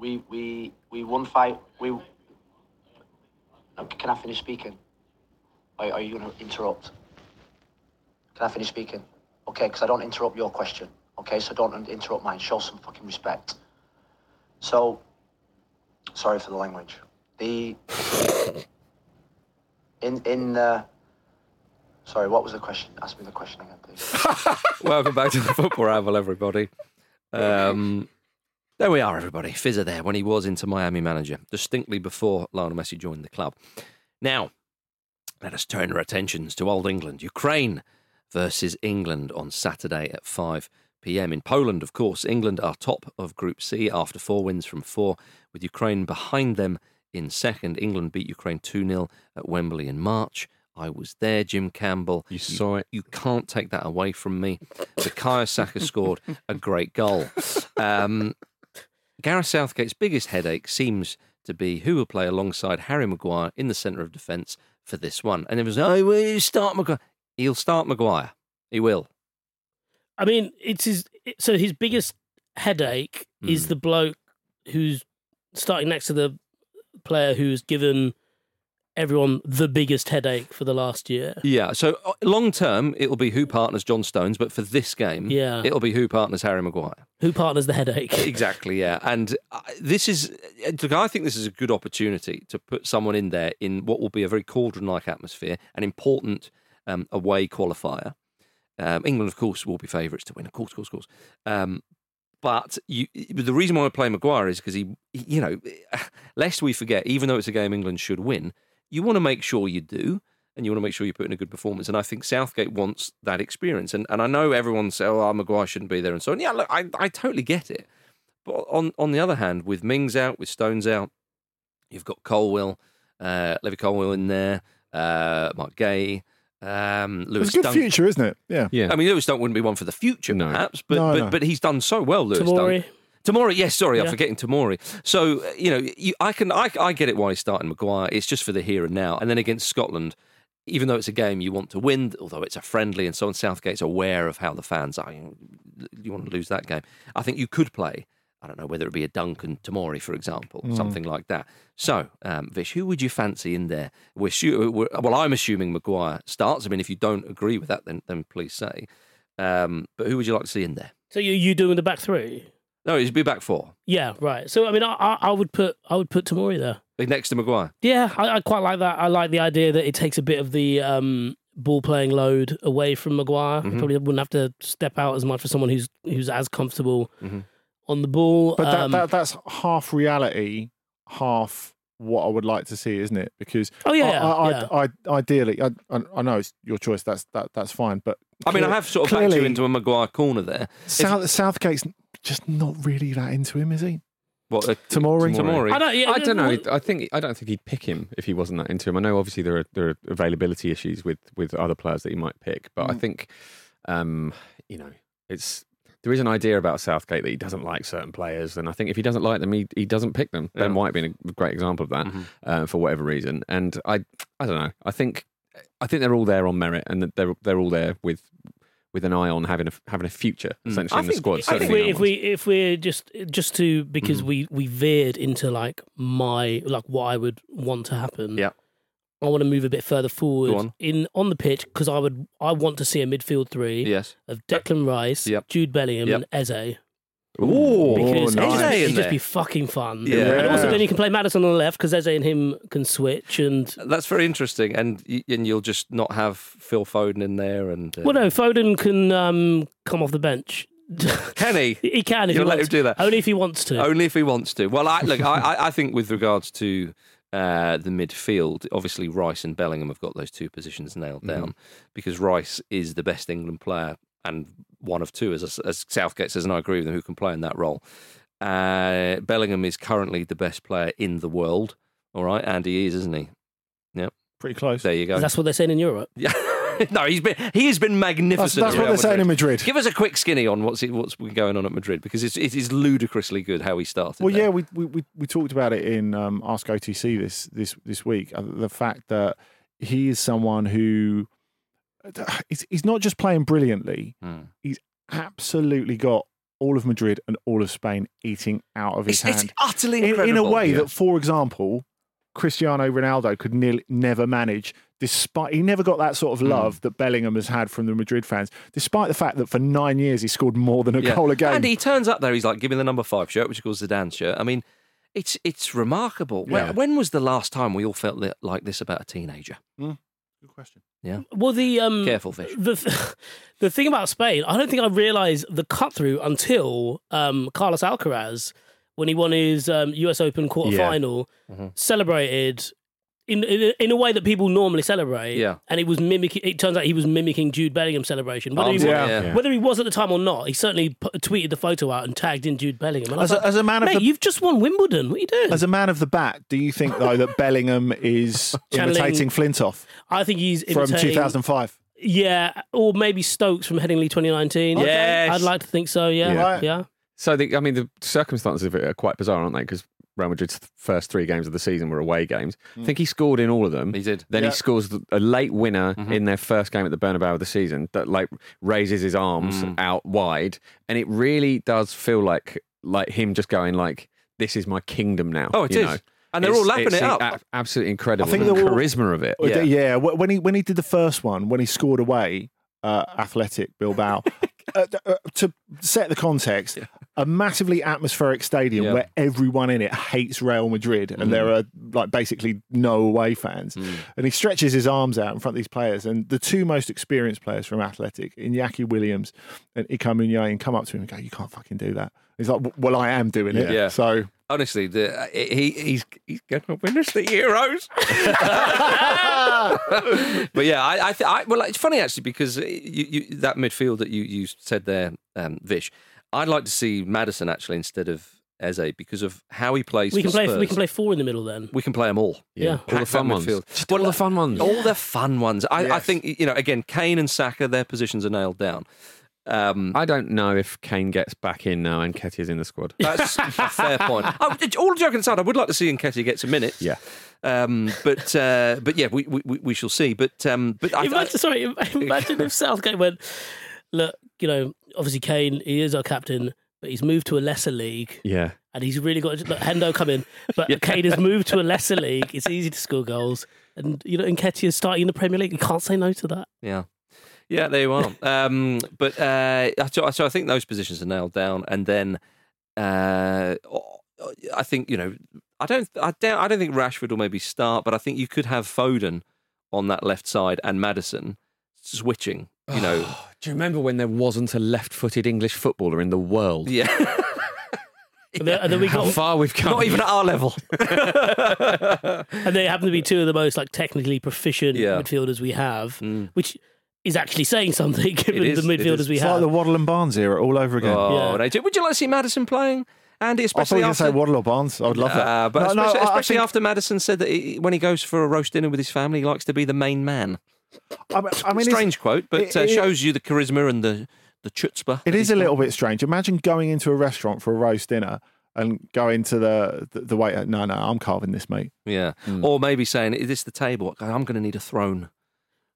We we we won fight. We. Can I finish speaking? Are you going to interrupt? Can I finish speaking? Okay, because I don't interrupt your question. Okay, so don't interrupt mine. Show some fucking respect. So, sorry for the language. The in in the. Sorry, what was the question? Ask me the question again, please. Welcome back to the Football Ramble, everybody. Um, there we are, everybody. Fizzer there when he was Inter Miami manager, distinctly before Lionel Messi joined the club. Now, let us turn our attentions to Old England. Ukraine versus England on Saturday at 5 pm. In Poland, of course, England are top of Group C after four wins from four, with Ukraine behind them in second. England beat Ukraine 2 0 at Wembley in March. I was there, Jim Campbell. You saw it. You can't take that away from me. Bukayo Saka scored a great goal. Um, Gareth Southgate's biggest headache seems to be who will play alongside Harry Maguire in the centre of defence for this one. And it was, oh, will you start Maguire. He'll start Maguire. He will. I mean, it's his. So his biggest headache is Mm. the bloke who's starting next to the player who's given everyone the biggest headache for the last year. Yeah. So uh, long term, it'll be who partners John Stones, but for this game, Yeah. it'll be who partners Harry Maguire. Who partners the headache? Exactly, yeah. And uh, this is, uh, look, I think this is a good opportunity to put someone in there in what will be a very cauldron like atmosphere, an important um, away qualifier. Um, England, of course, will be favourites to win, of course, of course, of course. Um, but you, the reason why I play Maguire is because he, he- you know, lest we forget, even though it's a game England should win, you want to make sure you do. And you want to make sure you put in a good performance. And I think Southgate wants that experience. And and I know everyone says, oh, Maguire shouldn't be there and so on. Yeah, look, I, I totally get it. But on, on the other hand, with Mings out, with Stones out, you've got Colwill, uh, Levi Colwill in there, uh, Marc Guéhi, um, Lewis It's a good Dunk. future, isn't it? Yeah. Yeah. I mean, Lewis Dunk wouldn't be one for the future, No. perhaps, but, No, but no. but he's done so well, Lewis Tomori. Dunk. Tomori, yes, sorry, I'm forgetting Tomori. So uh, you know, you, I can, I, I get it why he's starting Maguire. It's just for the here and now, and then against Scotland, even though it's a game you want to win, although it's a friendly and so on, Southgate's aware of how the fans are. You, you want to lose that game. I think you could play. I don't know whether it be a Duncan Tomori, for example, something like that. So, um, Vish, who would you fancy in there? We're, we're well. I'm assuming Maguire starts. I mean, if you don't agree with that, then then please say. Um, but who would you like to see in there? So you you doing the back three? No, he'd be back four Yeah, right. So I mean, I, I, I would put I would put Tomori there. next to Maguire. Yeah, I, I quite like that. I like the idea that it takes a bit of the um, ball playing load away from Maguire. Mhm. Probably wouldn't have to step out as much for someone who's who's as comfortable Mhm. on the ball. But that, Um, that that's half reality, half what I would like to see, isn't it? Because Oh, yeah, I, yeah, I, yeah. I, I, ideally, I, I, I know it's your choice. That's that, that's fine. But I mean, I have sort of backed you clearly, into a Maguire corner there. South, Southgate's just not really that into him, is he? What uh, Tomori? Tomori. I don't. Yeah, I don't know. what- I think I don't think he'd pick him if he wasn't that into him. I know obviously there are there are availability issues with with other players that he might pick, but I Mm. think um, you know it's there is an idea about Southgate that he doesn't like certain players, and I think if he doesn't like them, he, he doesn't pick them. Ben Yeah. White being a great example of that Mhm. uh, for whatever reason, and I I don't know. I think I think they're all there on merit, and that they're they're all there with with an eye on having a having a future Mm. essentially I in the think- squad. I we if we if we're just just to because Mhm. we we veered into like my like what I would want to happen. Yeah. I want to move a bit further forward on. in on the pitch because I would I want to see a midfield three Yes. of Declan Rice, Yep. Jude Bellingham, Yep. and Eze. Ooh, Because nice. Eze Eze would just there. be fucking fun. Yeah. And also then you can play Maddison on the left because Eze and him can switch and That's very interesting, and and you'll just not have Phil Foden in there, and uh, well no Foden can um, come off the bench. can he? he can if You'll he let wants him do that? Only if he wants to. Only if he wants to. Well, I, look, I, I- I think with regards to uh, the midfield, obviously Rice and Bellingham have got those two positions nailed down because Rice is the best England player and one of two, as, as Southgate says, and I agree with him, who can play in that role. Uh, Bellingham is currently the best player in the world. All right, and he is, isn't he? Yeah, pretty close. There you go. That's what they're saying in Europe. Yeah. no, he's been he has been magnificent. that's at what they're saying in Madrid. Madrid. Give us a quick skinny on what's what's been going on at Madrid because it's it is ludicrously good how he started. Well, there. yeah, we, we we we talked about it in um, Ask OTC this this this week. Uh, the fact that he is someone who he's, he's not just playing brilliantly; Hmm. he's absolutely got all of Madrid and all of Spain eating out of his It's, it's utterly in, incredible. in a way Yeah. that, for example, Cristiano Ronaldo could nearly, never manage. Despite he never got that sort Hmm. of love that Bellingham has had from the Madrid fans, despite the fact that for nine years he scored more than a Yeah. goal a game. And he turns up there. He's like, "Give me the number five shirt," which of course Zidane's shirt. I mean, it's it's remarkable. When, Yeah. when was the last time we all felt like this about a teenager? Good question. Well, the um, Careful, Vish. The th- the thing about Spain, I don't think I realised the cut through until um, Carlos Alcaraz, when he won his um, U.S. Open quarter final, Mm-hmm. celebrated in, in a- in a way that people normally celebrate. Yeah. and it was mimicking. It turns out he was mimicking Jude Bellingham's celebration. Whether, Arms he, up, Yeah. yeah. Yeah. whether he was at the time or not, he certainly p- tweeted the photo out and tagged in Jude Bellingham. And I As a, like, as a man of Mate, the you've just won Wimbledon. What are you doing? As a man of the bat, do you think though that Bellingham is Channeling- imitating Flintoff I think he's from 2005? Yeah, or maybe Stokes from Headingley 2019. Okay. Yes. I'd like to think so. Yeah, Yeah. yeah. So the, I mean, the circumstances of it are quite bizarre, aren't they? Because Real Madrid's first three games of the season were away games. I think he scored in all of them. He did. Then Yeah. he scores a late winner Mm-hmm. in their first game at the Bernabeu of the season that like raises his arms Mm. out wide, and it really does feel like like him just going like, "This is my kingdom now." Oh, it you is. know? And they're all lapping it up. a- absolutely incredible. I think the they're all- charisma of it. Yeah. yeah. When he when he did the first one, when he scored away, uh, Athletic Bilbao, uh, uh, to set the context, a massively atmospheric stadium Yeah. where everyone in it hates Real Madrid, and mm. there are like basically no away fans. Mm. And he stretches his arms out in front of these players, and the two most experienced players from Athletic, Iñaki Williams and Iker Muniain, come up to him and go, "You can't fucking do that." He's like, "Well, I am doing it." Yeah. So Honestly, the, uh, he he's he's going to win us the Euros. but yeah, I, I, th- I well, it's funny actually because you, you, that midfield that you you said there, um, Vish, I'd like to see Maddison actually instead of Eze because of how he plays. We for can play. Spurs. We can play four in the middle then. We can play them all. Yeah. all the fun ones. midfield. Just all the fun ones. All the fun ones. I, I think you know. Again, Kane and Saka, their positions are nailed down. Um, I don't know if Kane gets back in now and is in the squad. That's a fair point. Oh, all joking aside, I would like to see Nketiah get some minutes. Yeah. Um, but uh, but yeah, we, we we shall see. But um, but I, Imagine, sorry, imagine if Southgate went, look, you know, obviously Kane, he is our captain, but he's moved to a lesser league. Yeah. And he's really got look, Hendo come in, but Kane has moved to a lesser league. It's easy to score goals, and you know, Nketiah's starting in the Premier League. You can't say no to that. yeah. Yeah, there you are. um, but uh, so, so I think those positions are nailed down, and then uh, I think you know I don't I don't I don't think Rashford will maybe start, but I think you could have Foden on that left side and Maddison switching. You know, Do you remember when there wasn't a left-footed English footballer in the world? yeah, And then, and then we How got, far we've come. not even at our level. and they happen to be two of the most like technically proficient Yeah. midfielders we have, which is actually saying something given is, the it midfielders is. we it's have. like the Waddle and Barnes era all over again. Oh, Yeah. they do. Would you like to see Maddison playing, Andy? I thought Especially you were after. going to say Waddle or Barnes. I would love that. Uh, but No, no, especially, I- I especially think- after Maddison said that he, when he goes for a roast dinner with his family, he likes to be the main man. I mean, I mean, Strange quote, but it- uh, it- shows you the charisma and the the chutzpah. It that is he's a little bit strange. Imagine going into a restaurant for a roast dinner and going to the the, the waiter. No, no, I'm carving this, mate. Yeah. Hmm. Or maybe saying, "Is this the table? I'm going to need a throne."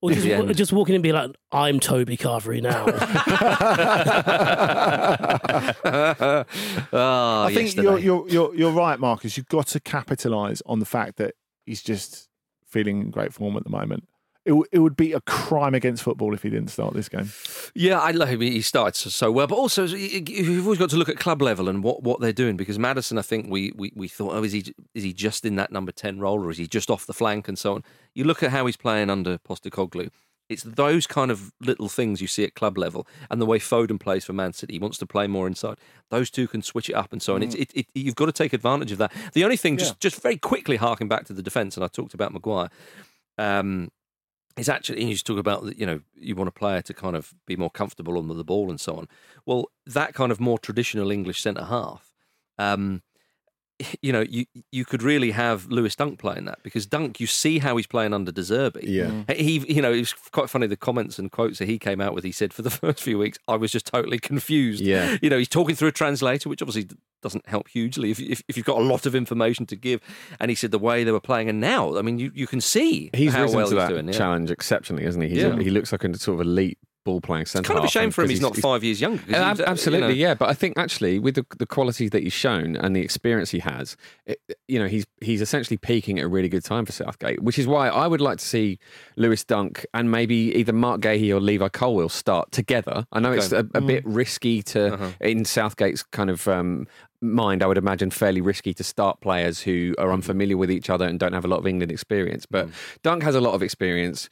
or just, the just walking in and be like, I'm Toby Carvery now. oh, I think you're, you're you're you're right, Marcus. You've got to capitalise on the fact that he's just feeling in great form at the moment. It, w- it would be a crime against football if he didn't start this game. Yeah, I love him. He started so, so well, but also you've always got to look at club level and what, what they're doing because Maddison, I think we, we, we thought, oh, is he is he just in that number ten role or is he just off the flank and so on? You look at how he's playing under Postecoglou. It's those kind of little things you see at club level, and the way Foden plays for Man City. He wants to play more inside. Those two can switch it up and so on. It's, it, it, you've got to take advantage of that. The only thing, just just very quickly harking back to the defence, and I talked about Maguire. Um, it's actually you just talk about you know you want a player to kind of be more comfortable on the ball and so on. Well, that kind of more traditional English centre half, um, you know, you you could really have Lewis Dunk playing that because Dunk, you see how he's playing under De Zerbi. Yeah. Mm-hmm. He, you know, it was quite funny the comments and quotes that he came out with. He said for the first few weeks, I was just totally confused. Yeah. you know, he's talking through a translator, which obviously doesn't help hugely if, if, if you've got a lot of information to give. And he said the way they were playing, and now, I mean, you, you can see He's how risen well to he's that doing. Yeah. challenge exceptionally, isn't he? He's Yeah. he looks like a sort of elite ball playing centre. It's kind of a shame for him he's not five years younger. ab- uh, you absolutely, know- yeah. But I think actually, with the, the qualities that he's shown and the experience he has, it, you know, he's he's essentially peaking at a really good time for Southgate, which is why I would like to see Lewis Dunk and maybe either Marc Guéhi or Levi Colwill start together. I know it's a, a bit risky to Uh-huh. in Southgate's kind of. Um, mind I would imagine fairly risky to start players who are unfamiliar with each other and don't have a lot of England experience but Dunk has a lot of experience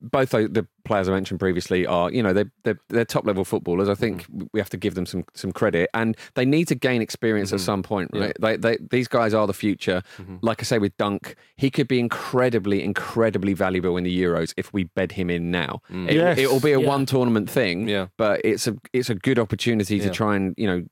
both the players I mentioned previously are, you know, they're, they're, they're top level footballers. I think we have to give them some some credit, and they need to gain experience at some point, right? They, they, these guys are the future. Like I say with Dunk, he could be incredibly, incredibly valuable in the Euros if we bed him in now. It, Yes. will be a Yeah. one tournament thing, Yeah. but it's a it's a good opportunity to Yeah. try and you know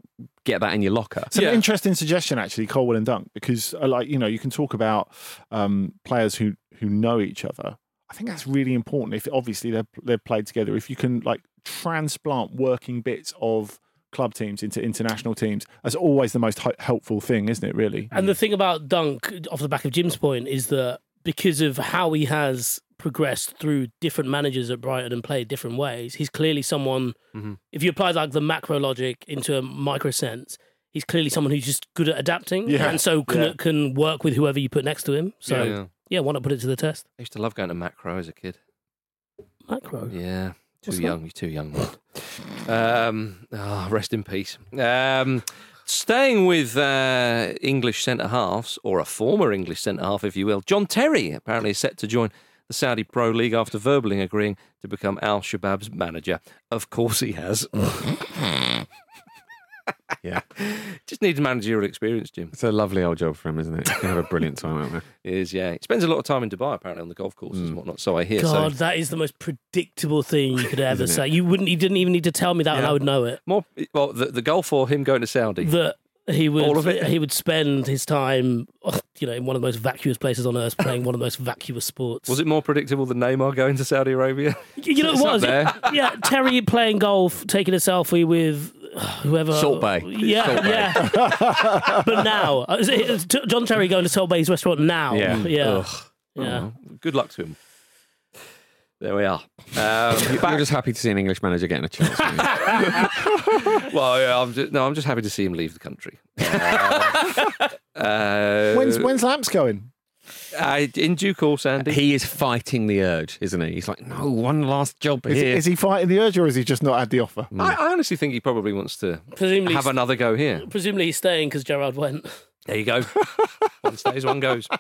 get that in your locker. It's an Yeah. interesting suggestion, actually, Colwill and Dunk, because uh, like you know, you can talk about um, players who who know each other. I think that's really important. If obviously they're they're played together, if you can like transplant working bits of club teams into international teams. That's always the most ho- helpful thing, isn't it? Really. And the thing about Dunk, off the back of Jim's point, is that because of how he has progressed through different managers at Brighton and played different ways, he's clearly someone. Mm-hmm. If you apply like the macro logic into a micro sense, he's clearly someone who's just good at adapting, Yeah. and so can Yeah. can work with whoever you put next to him. So Yeah, yeah, yeah. why not put it to the test? I used to love going to Makro as a kid. Makro. Yeah, too What's young. You're too young. Man. Um, ah, rest in peace. Um, staying with uh, English centre halves, or a former English centre half, if you will, John Terry apparently is set to join the Saudi Pro League after verbally agreeing to become Al Shabab's manager. Of course, he has. Yeah. Just needs managerial experience, Jim. It's a lovely old job for him, isn't it? He's going to have a brilliant time out there. It is, yeah. He spends a lot of time in Dubai, apparently, on the golf courses and hmm. whatnot. So I hear. God, So that is the most predictable thing you could ever Isn't it? say. You wouldn't. You didn't even need to tell me that, and I would know it. more, well, the, the golf or him going to Saudi. That he would. All of it? He would spend his time, you know, in one of the most vacuous places on earth, playing one of the most vacuous sports. Was it more predictable than Neymar going to Saudi Arabia? You you know, It's it up was. there. Yeah, Terry playing golf, taking a selfie with whoever. Salt Bae. Yeah, Salt Bae. yeah. but now, uh, is it- is John Terry going to Salt Bae's restaurant now. Yeah. yeah, Ugh. yeah. Oh, good luck to him. There we are. Um, You're just happy to see an English manager getting a chance. well, yeah, I'm just, no, I'm just happy to see him leave the country. Uh, uh, When's when's Lamps going? I, in due course, Andy? he is fighting the urge, isn't he? He's like, no, one last job Is, here. is he fighting the urge or has he just not had the offer? I, I honestly think he probably wants to Presumably, have another go here. presumably he's staying because Gerrard went. There you go. one stays, one goes.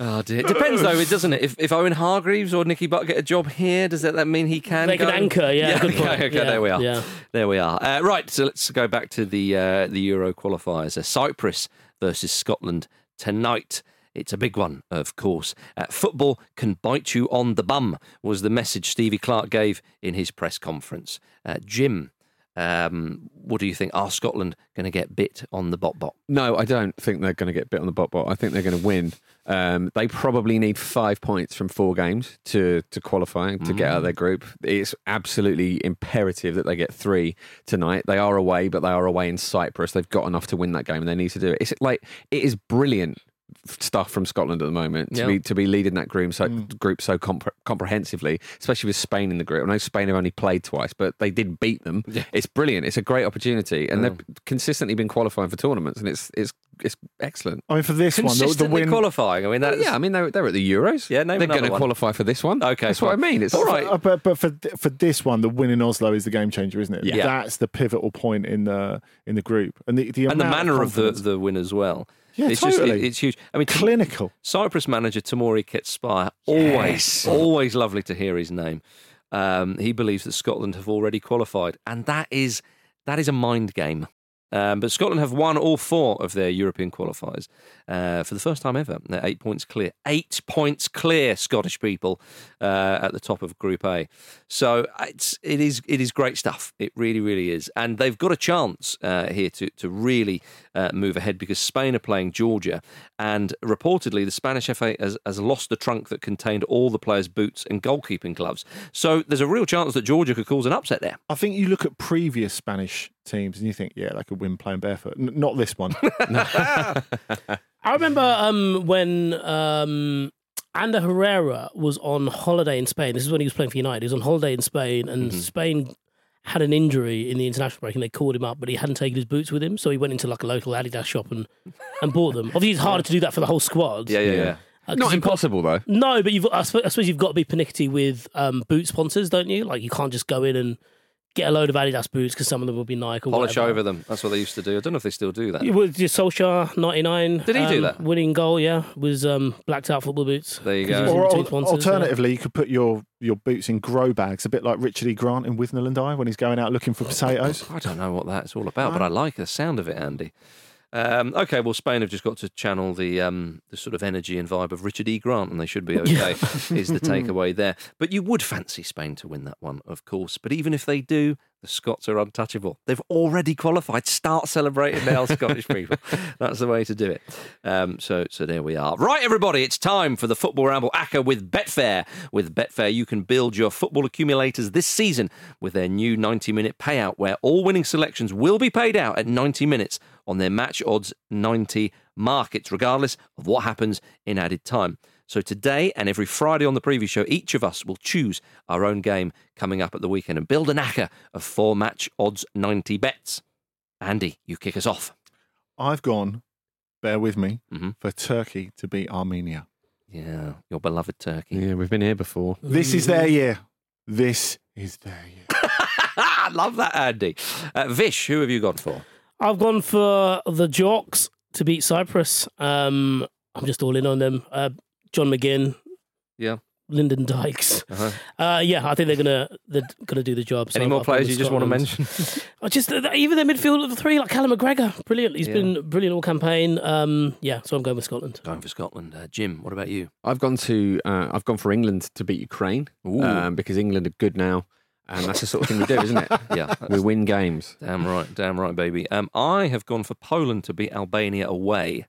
Oh dear. It depends though, it doesn't it? If, if Owen Hargreaves or Nicky Butt get a job here, does that, that mean he can? They go? could anchor, yeah, good okay, point. okay, Yeah, there we are. yeah. There we are. Uh, right, so let's go back to the uh, the Euro qualifiers. Uh, Cyprus versus Scotland tonight. It's a big one, of course. Uh, football can bite you on the bum was the message Stevie Clarke gave in his press conference. Uh, Jim, um, what do you think? Are Scotland going to get bit on the bot bot? No, I don't think they're going to get bit on the bot bot. I think they're going to win. Um, they probably need five points from four games to to qualify to get out of their group. It's absolutely imperative that they get three tonight. They are away, but they are away in Cyprus. They've got enough to win that game, and they need to do it. It's like it is brilliant stuff from Scotland at the moment to Yeah. be to be leading that group so group so compre- comprehensively, especially with Spain in the group. I know Spain have only played twice, but they did beat them. It's brilliant. It's a great opportunity, and they've consistently been qualifying for tournaments, and it's it's it's excellent. I mean, for this one, the, the win. qualifying. I mean, that's yeah, I mean they're, they're at the Euros. Yeah, name they're going to qualify for this one. Okay, that's what I mean. It's All right. Uh, but but for for this one, the win in Oslo is the game changer, isn't it? Yeah. That's the pivotal point in the in the group, and the the and the manner of the, the win as well. Yeah, it's just totally. it- it's huge. I mean, clinical. Cyprus manager Temuri Ketsbaia, always, always lovely to hear his name. Um, he believes that Scotland have already qualified, and that is that is a mind game. Um, but Scotland have won all four of their European qualifiers uh, for the first time ever. They're eight points clear. Eight points clear, Scottish people, uh, at the top of Group A. So it's it is it is great stuff. It really really is, and they've got a chance uh, here to to really uh, move ahead because Spain are playing Georgia, and reportedly the Spanish FA has, has lost the trunk that contained all the players' boots and goalkeeping gloves. So there's a real chance that Georgia could cause an upset there. I think you look at previous Spanish teams and you think, yeah, they could win playing barefoot. N- not this one. I remember um, when um, Ander Herrera was on holiday in Spain. This is when he was playing for United. He was on holiday in Spain, and Mm-hmm. Spain had an injury in the international break, and they called him up, but he hadn't taken his boots with him, so he went into like a local Adidas shop and, and bought them. Obviously, it's harder to do that for the whole squad. Yeah, yeah, yeah. Uh, 'cause Not you've got- impossible though. No, but you've. I suppose, I suppose you've got to be pernickety with um, boot sponsors, don't you? Like you can't just go in and get a load of Adidas boots because some of them will be Nike or Polish whatever. over them. That's what they used to do. I don't know if they still do that. It was just Solskjaer, 99. Did he do um, that? Winning goal, yeah. Was um, blacked out football boots. There you go. or al- sponsors, yeah. alternatively, you could put your, your boots in grow bags, a bit like Richard E. Grant in Withnail and I when he's going out looking for potatoes. I don't know what that's all about, but I like the sound of it, Andy. Um, okay, well, Spain have just got to channel the um, the sort of energy and vibe of Richard E. Grant, and they should be okay. is the takeaway there? But you would fancy Spain to win that one, of course. But even if they do, the Scots are untouchable. They've already qualified. Start celebrating now, Scottish people. That's the way to do it. Um, so, so there we are. Right, everybody, it's time for the Football Ramble ACCA with Betfair. With Betfair, you can build your football accumulators this season with their new 90 minute payout, where all winning selections will be paid out at 90 minutes on their match odds 90 markets, regardless of what happens in added time. So today and every Friday on the preview show, each of us will choose our own game coming up at the weekend and build an ACCA of four match odds 90 bets. Andy, you kick us off. I've gone, bear with me, Mhm. for Turkey to beat Armenia. Yeah, your beloved Turkey. Yeah, we've been here before. This is their year. This is their year. I love that, Andy. Uh, Vish, who have you gone for? I've gone for the Jocks to beat Cyprus. Um, I'm just all in on them. Uh, John McGinn, Yeah. Lyndon Dykes. Uh-huh. Uh, yeah, I think they're gonna they're gonna do the job. So Any I've- more I've players with you just want to mention? I just uh, even their midfield of the three, like Callum McGregor, brilliant. He's Yeah. been brilliant all campaign. Um, yeah, so I'm going with Scotland. Going for Scotland. Uh, Jim, what about you? I've gone to uh, I've gone for England to beat Ukraine um, because England are good now, and that's the sort of thing we do, isn't it? Yeah, we win games. Damn right, damn right, baby. Um, I have gone for Poland to beat Albania away.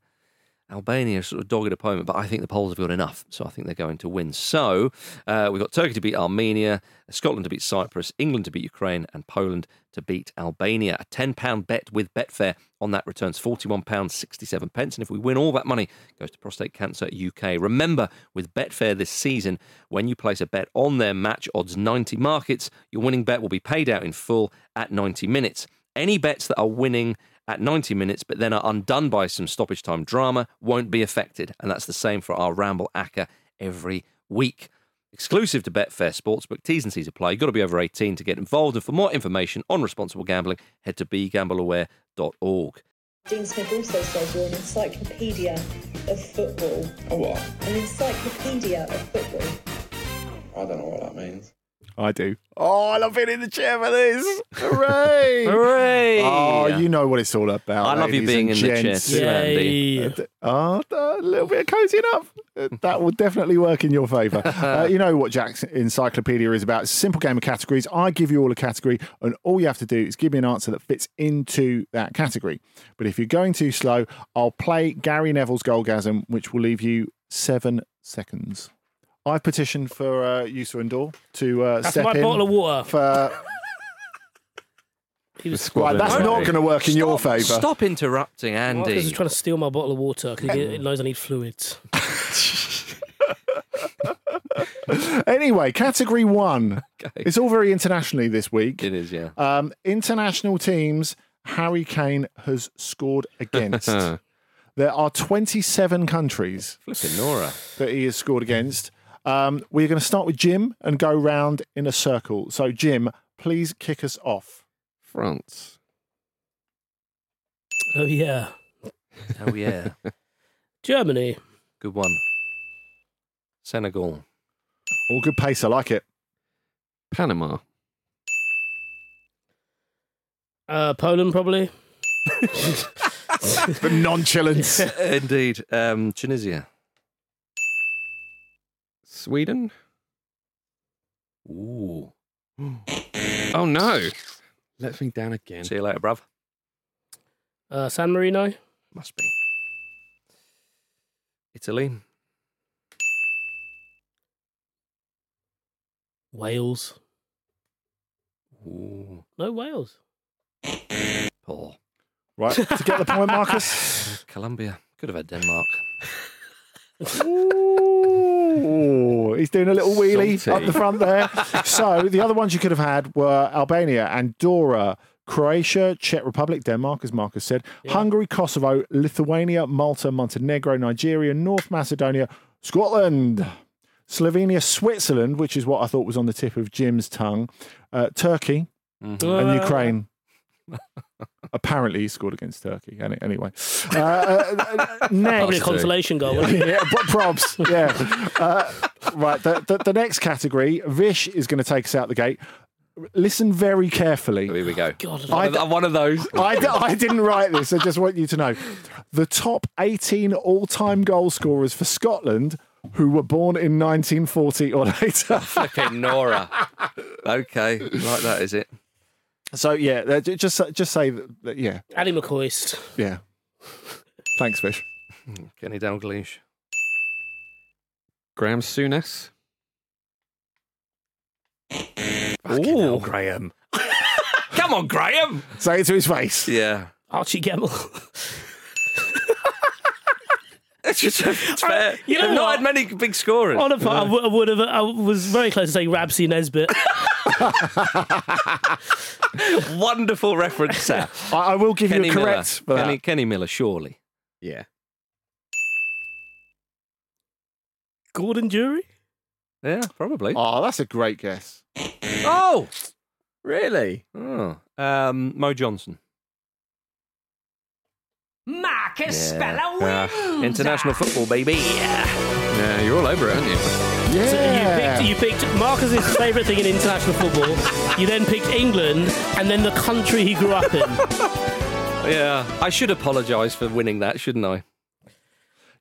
Albania is sort of dogged opponent, but I think the Poles have got enough, so I think they're going to win. So uh, we've got Turkey to beat Armenia, Scotland to beat Cyprus, England to beat Ukraine, and Poland to beat Albania. A ten pound bet with Betfair on that returns forty one pounds sixty seven pence, and if we win all that money, it goes to Prostate Cancer UK. Remember, with Betfair this season, when you place a bet on their match odds ninety markets, your winning bet will be paid out in full at ninety minutes. Any bets that are winning at 90 minutes but then are undone by some stoppage time drama won't be affected. And that's the same for our Ramble ACCA every week. Exclusive to Betfair Sportsbook, T's and C's apply. You've got to be over 18 to get involved. And for more information on responsible gambling, head to begambleaware.org. Dean Smith also says you're an encyclopedia of football. Oh, what? An encyclopedia of football. I don't know what that means. I do. Oh, I love being in the chair for this. Hooray! Hooray! Oh, you know what it's all about. I love you ladies being and in the chair gents. too, Yay. Uh, d- Oh, a little bit of cozying up. Uh, That will definitely work in your favour. Uh, you know what Jack's encyclopedia is about. It's a simple game of categories. I give you all a category, and all you have to do is give me an answer that fits into that category. But if you're going too slow, I'll play Gary Neville's Goalgasm, which will leave you seven seconds. I've petitioned for uh, Yusa and Dor to uh, That's step my in bottle of water. for. He was squad Right, that's not going to work in your favour. Stop interrupting, Marcus is Andy. trying to steal my bottle of water because he knows I need fluids. Anyway, category one. Okay. It's all very internationally this week. It is, yeah. Um, international teams Harry Kane has scored against. there are 27 countries Flipping Nora. that he has scored against. Um, we're going to start with Jim and go round in a circle. So, Jim, please kick us off. France. Oh yeah, Oh, yeah. Germany, Good one. Senegal. All good pace. I like it. Panama. uh, Poland probably. The nonchalance. Indeed. Um, Tunisia. Sweden. Ooh. Oh no. Let me down again. See you later, bruv. Uh, San Marino, Must be. Italy. Wales. Ooh. No Wales. Poor. right. To get the point, Marcus. Colombia. Could have had Denmark. Ooh, he's doing a little wheelie Salty. up the front there. so the other ones you could have had were Albania, Andorra, Croatia, Czech Republic, Denmark, as Marcus said, Hungary, Kosovo, Lithuania, Malta, Montenegro, Nigeria, North Macedonia, Scotland, Slovenia, Switzerland, which is what I thought was on the tip of Jim's tongue, uh, Turkey, and Ukraine. Apparently, he scored against Turkey. Any- Anyway, uh, uh, next, Probably a consolation goal. wasn't yeah, pro- probs. Yeah. Uh, right. The, the, the next category, Vish is going to take us out the gate. listen very carefully. Here we go. God, I- I'm one of those. I didn't write this. I just want you to know. The top 18 all time goal scorers for Scotland who were born in 1940 or later. Flipping Nora. Okay, like that is it. So, yeah, uh, just, just say that, that- yeah, Ally McCoist. yeah. Thanks, Vish. Kenny Dalglish. Graham Souness. Ooh, Graham. Come on, Graham. Say it to his face. Yeah. Archie Gemmill. It's just it's fair. you know They've not what? had many big scorers. On a part, I, w- I would have. I was very close to saying Rab C. Nesbitt. Wonderful reference, Sir. I, I will give Kenny you a Miller. correct for Kenny. Kenny Miller, surely. Yeah. Gordon Durie. Yeah, probably. Oh, that's a great guess. Oh, Really? oh. Um, Mo Johnston. Marcus Yeah. International football, baby. Yeah, you're all over it, aren't you? Yeah. So you picked, you picked Marcus's favourite thing in international football. You then picked England, and then the country he grew up in. Yeah, I should apologise for winning that, shouldn't I?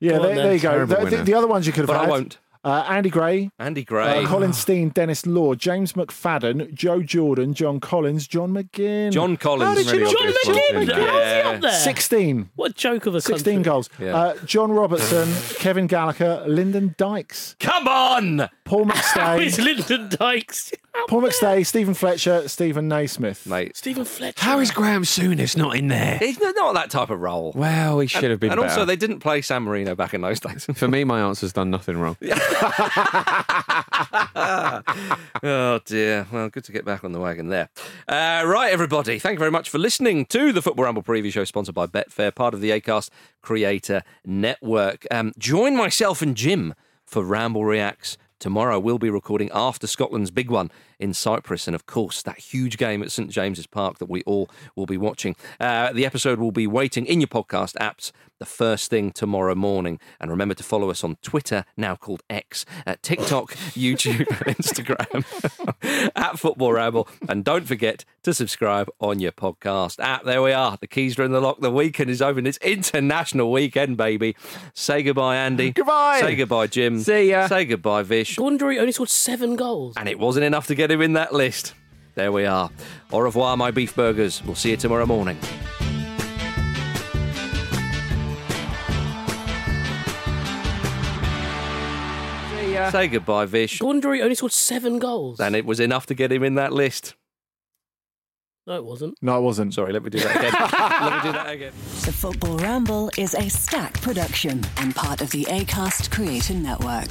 yeah, there, there you go. The, the, the other ones you could have But had. I won't. Uh, Andy Gray, Andy Gray, uh, Colin Stein, Denis Law, James McFadden, Joe Jordan, John Collins, John McGinn. John Collins. How did you really John obvious. McGinn. Yeah. How's he up there? 16. What a joke of a 16 country. goals. Yeah. Uh, John Robertson, Kevin Gallacher, Lyndon Dykes, Come on, Paul How is McStay, Lyndon Dykes? Paul McStay, Steven Fletcher, Steven Naismith. mate. Steven Fletcher. How is Graham Souness not in there? He's not not that type of role. Well, he should have been and better. also, they didn't play San Marino back in those days. For me, my answer's done nothing wrong. oh dear. Well, good to get back on the wagon there. Uh, right, everybody. Thank you very much for listening to the Football Ramble preview show, sponsored by Betfair, part of the Acast Creator Network. Um, join myself and Jim for Ramble Reacts. Tomorrow we'll be recording after Scotland's big one in Cyprus, and of course that huge game at St James's Park that we all will be watching. Uh, the episode will be waiting in your podcast apps the first thing tomorrow morning. And remember to follow us on Twitter, now called X, at TikTok, YouTube, and Instagram at Football Ramble. And don't forget to subscribe on your podcast app. There we are. The keys are in the lock. The weekend is open. It's international weekend, baby. Say goodbye, Andy. Goodbye. Say goodbye, Jim. See ya. Say goodbye, Vish. Gordon Durie only scored seven goals. And it wasn't enough to get him in that list. There we are. Au revoir, my beef burgers. We'll see you tomorrow morning. Say goodbye, Vish. Gordon Durie only scored seven goals. And it was enough to get him in that list. No, it wasn't. No, it wasn't. Sorry, let me do that again. let me do that again. The Football Ramble is Acast production and part of the ACAST Creator Network.